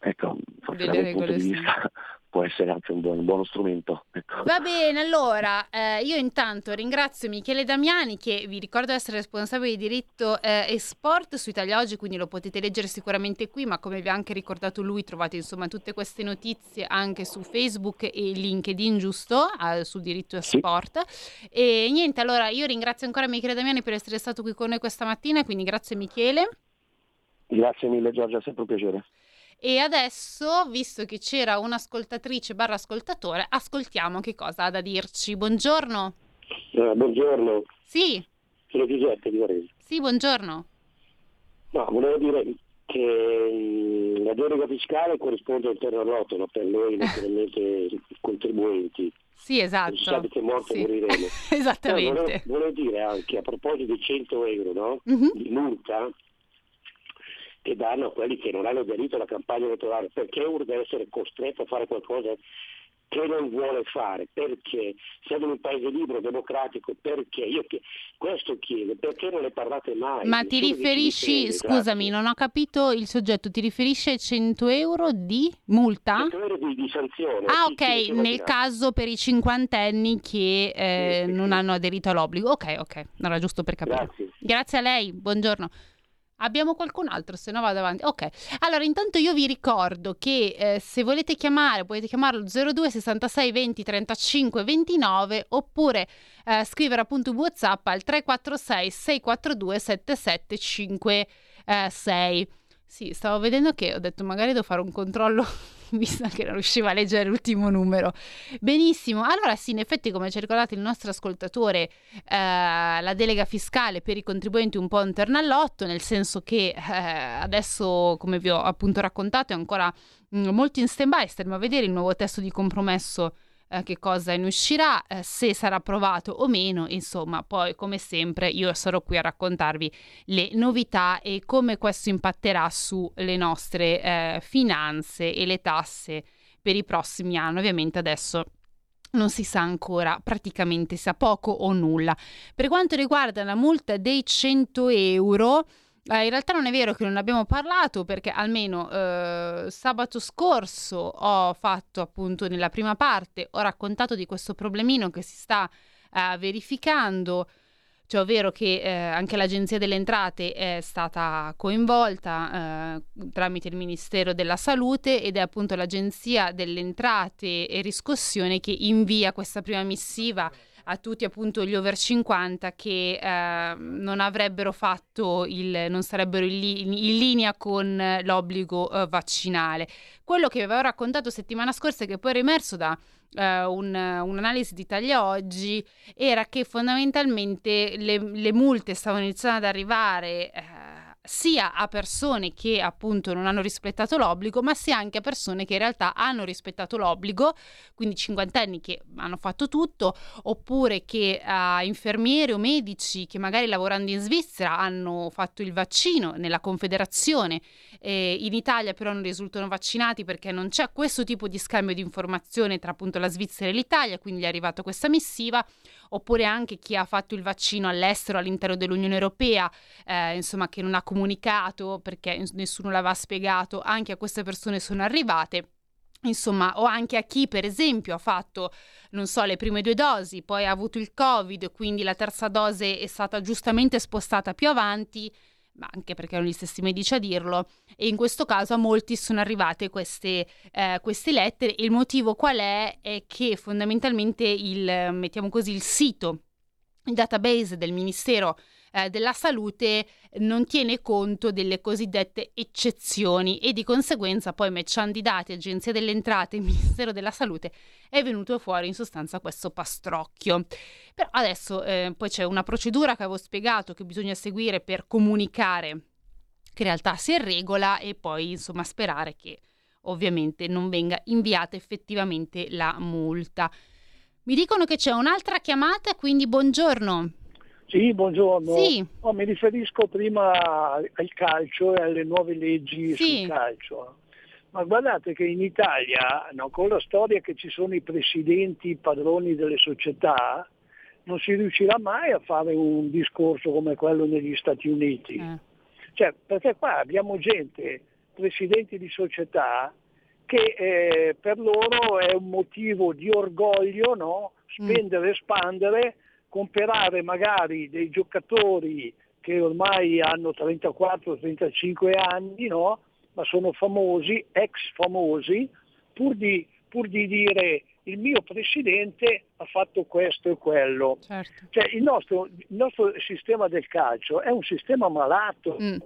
Ecco, forse da quel punto di vista può essere anche un buon, un buono strumento. Ecco. Va bene, allora eh, io intanto ringrazio Michele Damiani che vi ricordo essere responsabile di diritto eh, e sport su Italia Oggi, quindi lo potete leggere sicuramente qui, ma come vi ha anche ricordato lui trovate insomma tutte queste notizie anche su Facebook e LinkedIn, giusto? Ah, sul diritto e Sì. sport. E niente, allora io ringrazio ancora Michele Damiani per essere stato qui con noi questa mattina, quindi grazie Michele. Grazie mille Giorgia, è sempre un piacere. E adesso, visto che c'era un'ascoltatrice barra ascoltatore, ascoltiamo che cosa ha da dirci. Buongiorno. Eh, buongiorno, Sì, sono Giuseppe di Varese. sì, buongiorno. No, volevo dire che mh, la delega fiscale corrisponde al terra rotolo per noi naturalmente contribuenti. Sì, esatto. Si sa che morto Sì. moriremo. Esattamente. volevo, volevo dire anche a proposito di 100 euro no? Mhm. di multa che danno a quelli che non hanno aderito alla campagna elettorale, perché uno deve essere costretto a fare qualcosa che non vuole fare, perché siamo in un paese libero, democratico, perché io che- questo chiedo, perché non ne parlate mai? Ma ti riferisci, scusami, non ho capito il soggetto, ti riferisci ai 100 euro di multa? 100 euro di, di sanzione. Ah, ok, nel caso per i cinquantenni che eh, Sì, sì, non hanno aderito all'obbligo. Ok, ok, era giusto per capire. Grazie. Grazie a lei, buongiorno. Abbiamo qualcun altro, se no vado avanti. Ok, allora intanto io vi ricordo che eh, se volete chiamare potete chiamarlo 02 66 20 35 29 oppure eh, scrivere appunto un WhatsApp al 346 642 7756. Sì, stavo vedendo che ho detto magari devo fare un controllo visto che non riuscivo a leggere l'ultimo numero. Benissimo, allora sì, in effetti come ha ricordato il nostro ascoltatore, eh, la delega fiscale per i contribuenti un po' un ternallotto, nel senso che eh, adesso, come vi ho appunto raccontato, è ancora mh, molto in stand-by, staremo a vedere il nuovo testo di compromesso eh, che cosa ne uscirà, eh, se sarà approvato o meno, insomma, poi come sempre io sarò qui a raccontarvi le novità e come questo impatterà sulle nostre eh, finanze e le tasse per i prossimi anni. Ovviamente adesso non si sa ancora, praticamente sa poco o nulla. Per quanto riguarda la multa dei 100 euro, eh, in realtà non è vero che non abbiamo parlato perché almeno eh, sabato scorso ho fatto appunto nella prima parte, ho raccontato di questo problemino che si sta eh, verificando, cioè ovvero che eh, anche l'Agenzia delle Entrate è stata coinvolta eh, tramite il Ministero della Salute ed è appunto l'Agenzia delle Entrate e Riscossione che invia questa prima missiva a tutti appunto gli over 50 che eh, non avrebbero fatto il non sarebbero in, li- in linea con l'obbligo eh, vaccinale. Quello che vi avevo raccontato settimana scorsa e che poi è emerso da eh, un- un'analisi di Italia Oggi era che fondamentalmente le, le multe stavano iniziando ad arrivare eh, sia a persone che appunto non hanno rispettato l'obbligo, ma sia anche a persone che in realtà hanno rispettato l'obbligo, quindi cinquantenni che hanno fatto tutto, oppure che a infermieri o medici che magari lavorando in Svizzera hanno fatto il vaccino nella Confederazione, eh, in Italia però non risultano vaccinati perché non c'è questo tipo di scambio di informazione tra appunto la Svizzera e l'Italia, quindi è arrivata questa missiva, oppure anche chi ha fatto il vaccino all'estero all'interno dell'Unione Europea, eh, insomma che non ha comunicato perché nessuno l'aveva spiegato, anche a queste persone sono arrivate. insomma, o anche a chi per esempio ha fatto, non so, le prime due dosi, poi ha avuto il Covid, quindi la terza dose è stata giustamente spostata più avanti, ma anche perché erano gli stessi medici a dirlo, e in questo caso a molti sono arrivate queste, eh, queste lettere. Il motivo qual è? È che fondamentalmente il, così, il sito, il database del Ministero eh, della salute non tiene conto delle cosiddette eccezioni e di conseguenza poi matchando i dati Agenzia delle Entrate e Ministero della Salute è venuto fuori in sostanza questo pastrocchio. Però adesso eh, poi c'è una procedura che avevo spiegato che bisogna seguire per comunicare che in realtà si è regola e poi insomma sperare che ovviamente non venga inviata effettivamente la multa. Mi dicono che c'è un'altra chiamata, quindi buongiorno. Sì, buongiorno. Sì. Oh, mi riferisco prima al calcio e alle nuove leggi Sì. sul calcio. Ma guardate che in Italia, no, con la storia che ci sono i presidenti padroni delle società, non si riuscirà mai a fare un discorso come quello negli Stati Uniti. Eh. Cioè, perché qua abbiamo gente, presidenti di società, che eh, per loro è un motivo di orgoglio no? spendere e espandere, comprare magari dei giocatori che ormai hanno 34-35 anni, no? ma sono famosi, ex famosi, pur di, pur di dire il mio presidente ha fatto questo e quello. Certo. Cioè, il, nostro, il nostro sistema del calcio è un sistema malato, Mm.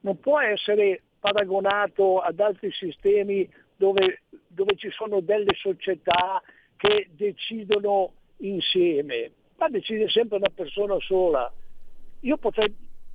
non può essere paragonato ad altri sistemi dove, dove ci sono delle società che decidono insieme. Ma decide sempre una persona sola. Io potrei,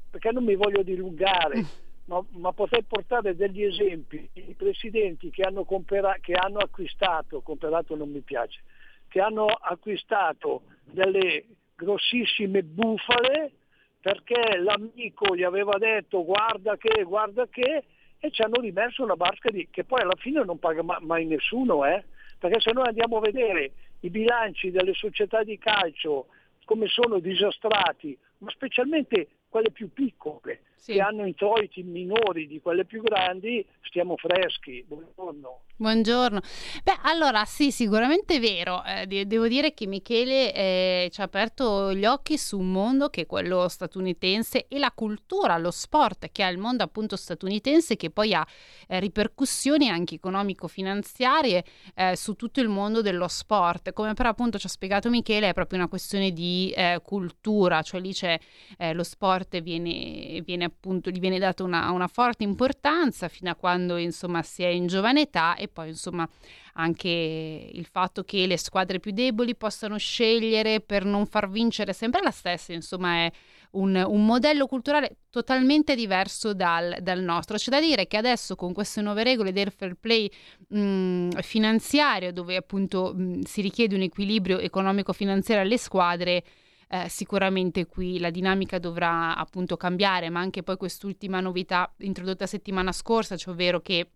perché non mi voglio dilungare, ma, ma potrei portare degli esempi di presidenti che hanno, compera- che hanno acquistato, comperato non mi piace, che hanno acquistato delle grossissime bufale perché l'amico gli aveva detto guarda che, guarda che, e ci hanno rimesso una barca di, che poi alla fine non paga ma- mai nessuno, eh? perché se noi andiamo a vedere i bilanci delle società di calcio come sono disastrati, ma specialmente quelle più piccole, Sì. che hanno introiti minori di quelle più grandi, stiamo freschi. Buongiorno. Buongiorno. Beh, allora sì, sicuramente è vero. Eh, de- devo dire che Michele eh, ci ha aperto gli occhi su un mondo che è quello statunitense e la cultura, lo sport che ha il mondo appunto statunitense che poi ha eh, ripercussioni anche economico-finanziarie eh, su tutto il mondo dello sport. Come però appunto ci ha spiegato Michele è proprio una questione di eh, cultura, cioè lì c'è eh, lo sport viene, viene appunto, gli viene data una, una forte importanza fino a quando insomma si è in giovane età e poi insomma anche il fatto che le squadre più deboli possano scegliere per non far vincere sempre la stessa, insomma è un, un modello culturale totalmente diverso dal, dal nostro. C'è da dire che adesso con queste nuove regole del fair play mh, finanziario, dove appunto mh, si richiede un equilibrio economico-finanziario alle squadre, eh, sicuramente qui la dinamica dovrà appunto cambiare, ma anche poi quest'ultima novità introdotta settimana scorsa, cioè ovvero che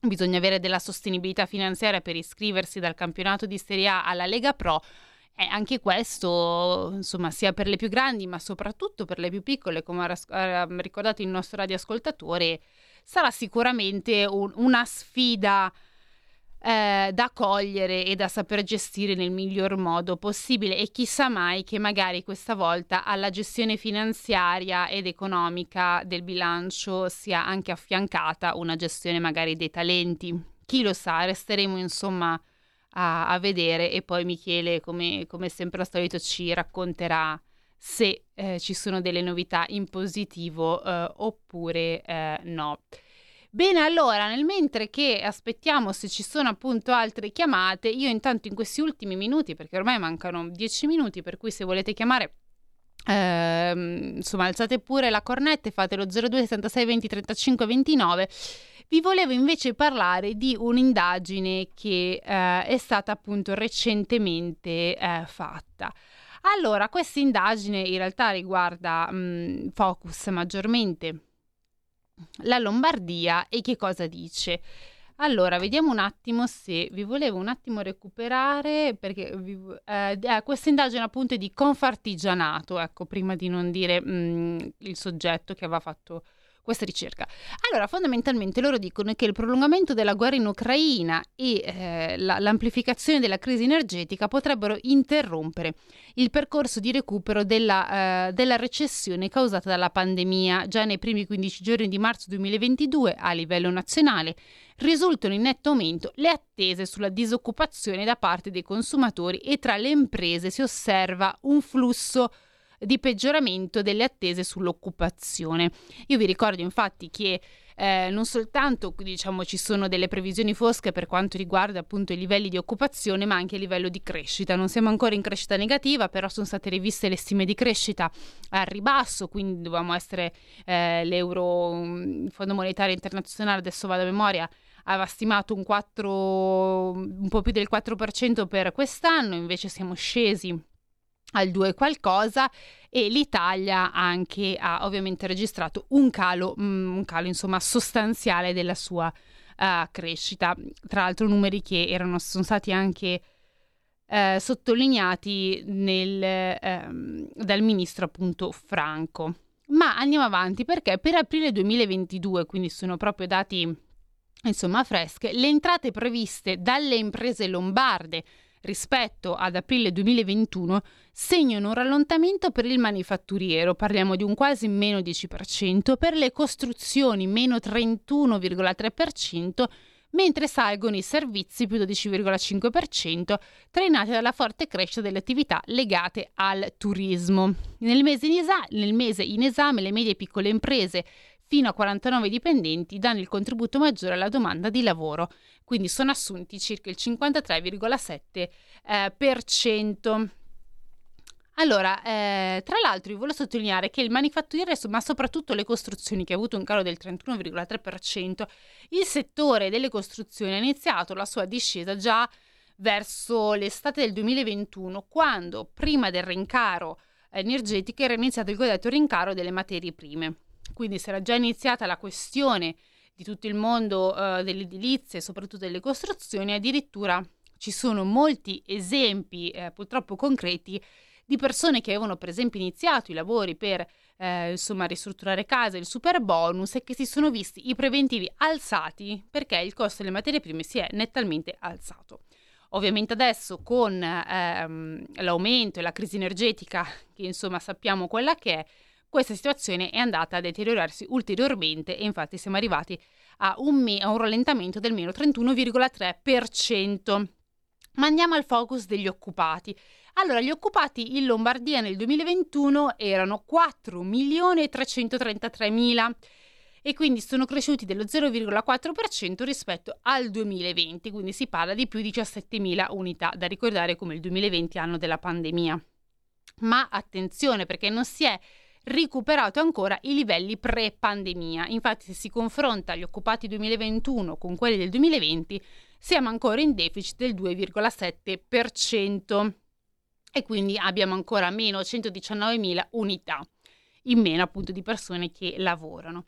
bisogna avere della sostenibilità finanziaria per iscriversi dal campionato di Serie A alla Lega Pro. E anche questo, insomma, sia per le più grandi, ma soprattutto per le più piccole, come ha ricordato il nostro radioascoltatore, sarà sicuramente un- una sfida eh, da cogliere e da saper gestire nel miglior modo possibile e chissà mai che magari questa volta alla gestione finanziaria ed economica del bilancio sia anche affiancata una gestione magari dei talenti. Chi lo sa, resteremo insomma a, a vedere e poi Michele come, come sempre al solito ci racconterà se eh, ci sono delle novità in positivo eh, oppure eh, no. Bene, allora, nel mentre che aspettiamo se ci sono appunto altre chiamate, io intanto in questi ultimi minuti, perché ormai mancano 10 minuti, per cui se volete chiamare, ehm, insomma, alzate pure la cornetta e fatelo 02 76 20 35 29. Vi volevo invece parlare di un'indagine che eh, è stata appunto recentemente eh, fatta. Allora, questa indagine in realtà riguarda mh, focus maggiormente la Lombardia e che cosa dice. Allora, vediamo un attimo se vi volevo un attimo recuperare perché vi, eh, eh, questa indagine appunto è di Confartigianato, ecco, prima di non dire mh, il soggetto che aveva fatto questa ricerca. Allora, fondamentalmente loro dicono che il prolungamento della guerra in Ucraina e eh, la, l'amplificazione della crisi energetica potrebbero interrompere il percorso di recupero della, eh, della recessione causata dalla pandemia. Già nei primi 15 giorni di marzo 2022, a livello nazionale, risultano in netto aumento le attese sulla disoccupazione da parte dei consumatori e tra le imprese si osserva un flusso di peggioramento delle attese sull'occupazione. Io vi ricordo infatti che eh, non soltanto diciamo, ci sono delle previsioni fosche per quanto riguarda appunto i livelli di occupazione, ma anche a livello di crescita. Non siamo ancora in crescita negativa, però sono state riviste le stime di crescita al ribasso, quindi dobbiamo essere eh, l'euro, mm, il Fondo Monetario Internazionale, adesso vado a memoria, aveva stimato un, 4, un po' più del 4% per quest'anno, invece siamo scesi al 2 qualcosa e l'Italia anche ha ovviamente registrato un calo, mm, un calo insomma sostanziale della sua uh, crescita. Tra l'altro numeri che erano, sono stati anche uh, sottolineati nel, um, dal ministro appunto Franco. Ma andiamo avanti perché per aprile 2022, quindi sono proprio dati insomma fresche, le entrate previste dalle imprese lombarde rispetto ad aprile 2021 segnano un rallentamento per il manifatturiero, parliamo di un quasi meno 10%, per le costruzioni meno 31,3%, mentre salgono i servizi più 12,5%, trainati dalla forte crescita delle attività legate al turismo. Nel mese in, esa- nel mese in esame le medie e piccole imprese fino a 49 dipendenti danno il contributo maggiore alla domanda di lavoro, quindi sono assunti circa il 53,7%. Eh. Allora, eh, tra l'altro, vi voglio sottolineare che il manifatturiero, ma soprattutto le costruzioni, che ha avuto un calo del 31,3%, il settore delle costruzioni ha iniziato la sua discesa già verso l'estate del 2021, quando prima del rincaro energetico era iniziato il cosiddetto rincaro delle materie prime. Quindi si era già iniziata la questione di tutto il mondo uh, dell'edilizia e soprattutto delle costruzioni, addirittura ci sono molti esempi eh, purtroppo concreti di persone che avevano per esempio iniziato i lavori per eh, insomma ristrutturare case, il super bonus e che si sono visti i preventivi alzati perché il costo delle materie prime si è nettamente alzato. Ovviamente adesso con ehm, l'aumento e la crisi energetica, che insomma sappiamo quella che è, questa situazione è andata a deteriorarsi ulteriormente e infatti siamo arrivati a un, me- a un rallentamento del meno 31,3%. Ma andiamo al focus degli occupati. Allora, gli occupati in Lombardia nel 2021 erano 4.333.000 e quindi sono cresciuti dello 0,4% rispetto al 2020, quindi si parla di più di 17.000 unità, da ricordare come il 2020 anno della pandemia. Ma attenzione perché non si è recuperato ancora i livelli pre-pandemia. Infatti, se si confronta gli occupati 2021 con quelli del 2020, siamo ancora in deficit del 2,7% e quindi abbiamo ancora meno 119.000 unità in meno appunto di persone che lavorano.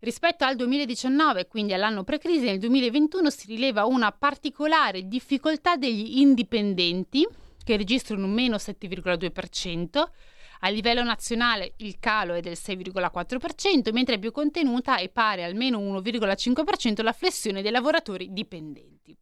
Rispetto al 2019, quindi all'anno pre-crisi, nel 2021 si rileva una particolare difficoltà degli indipendenti che registrano un meno 7,2%, a livello nazionale il calo è del 6,4%, mentre è più contenuta e pari al meno 1,5% la flessione dei lavoratori dipendenti.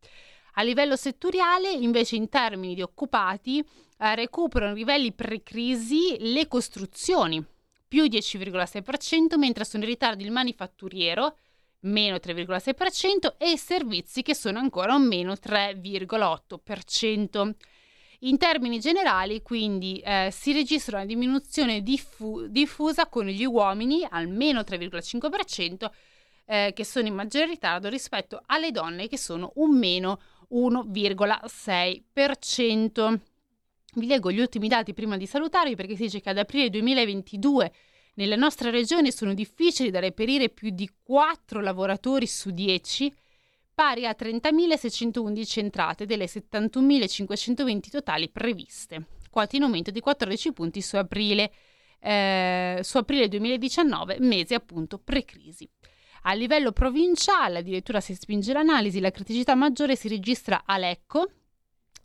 A livello settoriale, invece, in termini di occupati, eh, recuperano livelli pre-crisi le costruzioni, più 10,6%, mentre sono in ritardo il manifatturiero, meno 3,6%, e i servizi che sono ancora un meno 3,8%. In termini generali, quindi, eh, si registra una diminuzione diffu- diffusa con gli uomini al meno 3,5%, eh, che sono in maggiore ritardo rispetto alle donne che sono un meno 1,6%. Vi leggo gli ultimi dati prima di salutarvi perché si dice che ad aprile 2022 nella nostra regione sono difficili da reperire più di 4 lavoratori su 10 pari a 30.611 entrate delle 71.520 totali previste, quasi in aumento di 14 punti su aprile, eh, su aprile 2019, mese appunto pre-crisi. A livello provinciale, addirittura si spinge l'analisi, la criticità maggiore si registra a Lecco,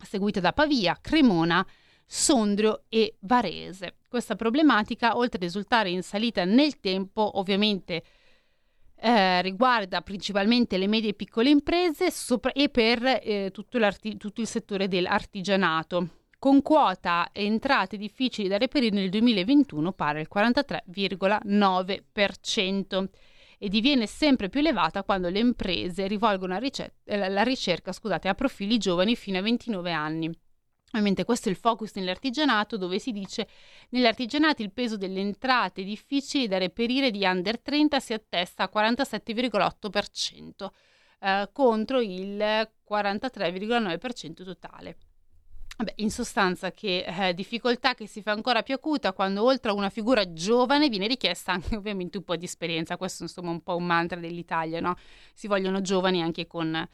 seguita da Pavia, Cremona, Sondrio e Varese. Questa problematica, oltre a risultare in salita nel tempo, ovviamente eh, riguarda principalmente le medie e piccole imprese sopra- e per eh, tutto, tutto il settore dell'artigianato con quota entrate difficili da reperire nel 2021 pari al 43,9% e diviene sempre più elevata quando le imprese rivolgono la, ricer- eh, la ricerca scusate, a profili giovani fino a 29 anni. Ovviamente questo è il focus nell'artigianato dove si dice nell'artigianato il peso delle entrate difficili da reperire di under 30 si attesta a 47,8% eh, contro il 43,9% totale. Vabbè, in sostanza che eh, difficoltà che si fa ancora più acuta quando oltre a una figura giovane viene richiesta anche ovviamente un po' di esperienza, questo insomma è un po' un mantra dell'Italia, no? Si vogliono giovani anche con,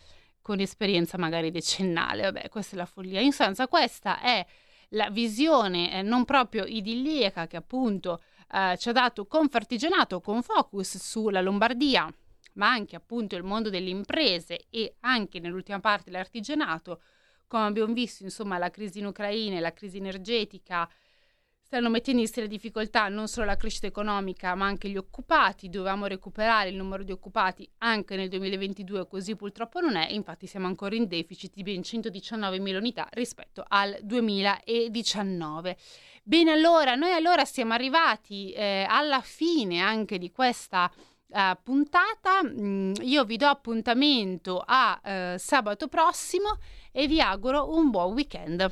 con esperienza magari decennale, vabbè questa è la follia. In sostanza questa è la visione eh, non proprio idilliaca che appunto eh, ci ha dato Confartigianato con focus sulla Lombardia, ma anche appunto il mondo delle imprese e anche nell'ultima parte l'artigianato, come abbiamo visto, insomma, la crisi in Ucraina e la crisi energetica stanno mettendo in seria difficoltà non solo la crescita economica, ma anche gli occupati. Dovevamo recuperare il numero di occupati anche nel 2022, così purtroppo non è. Infatti siamo ancora in deficit di ben 119.000 unità rispetto al 2019. Bene, allora, noi allora siamo arrivati eh, alla fine anche di questa uh, puntata. Mm, io vi do appuntamento a uh, sabato prossimo e vi auguro un buon weekend.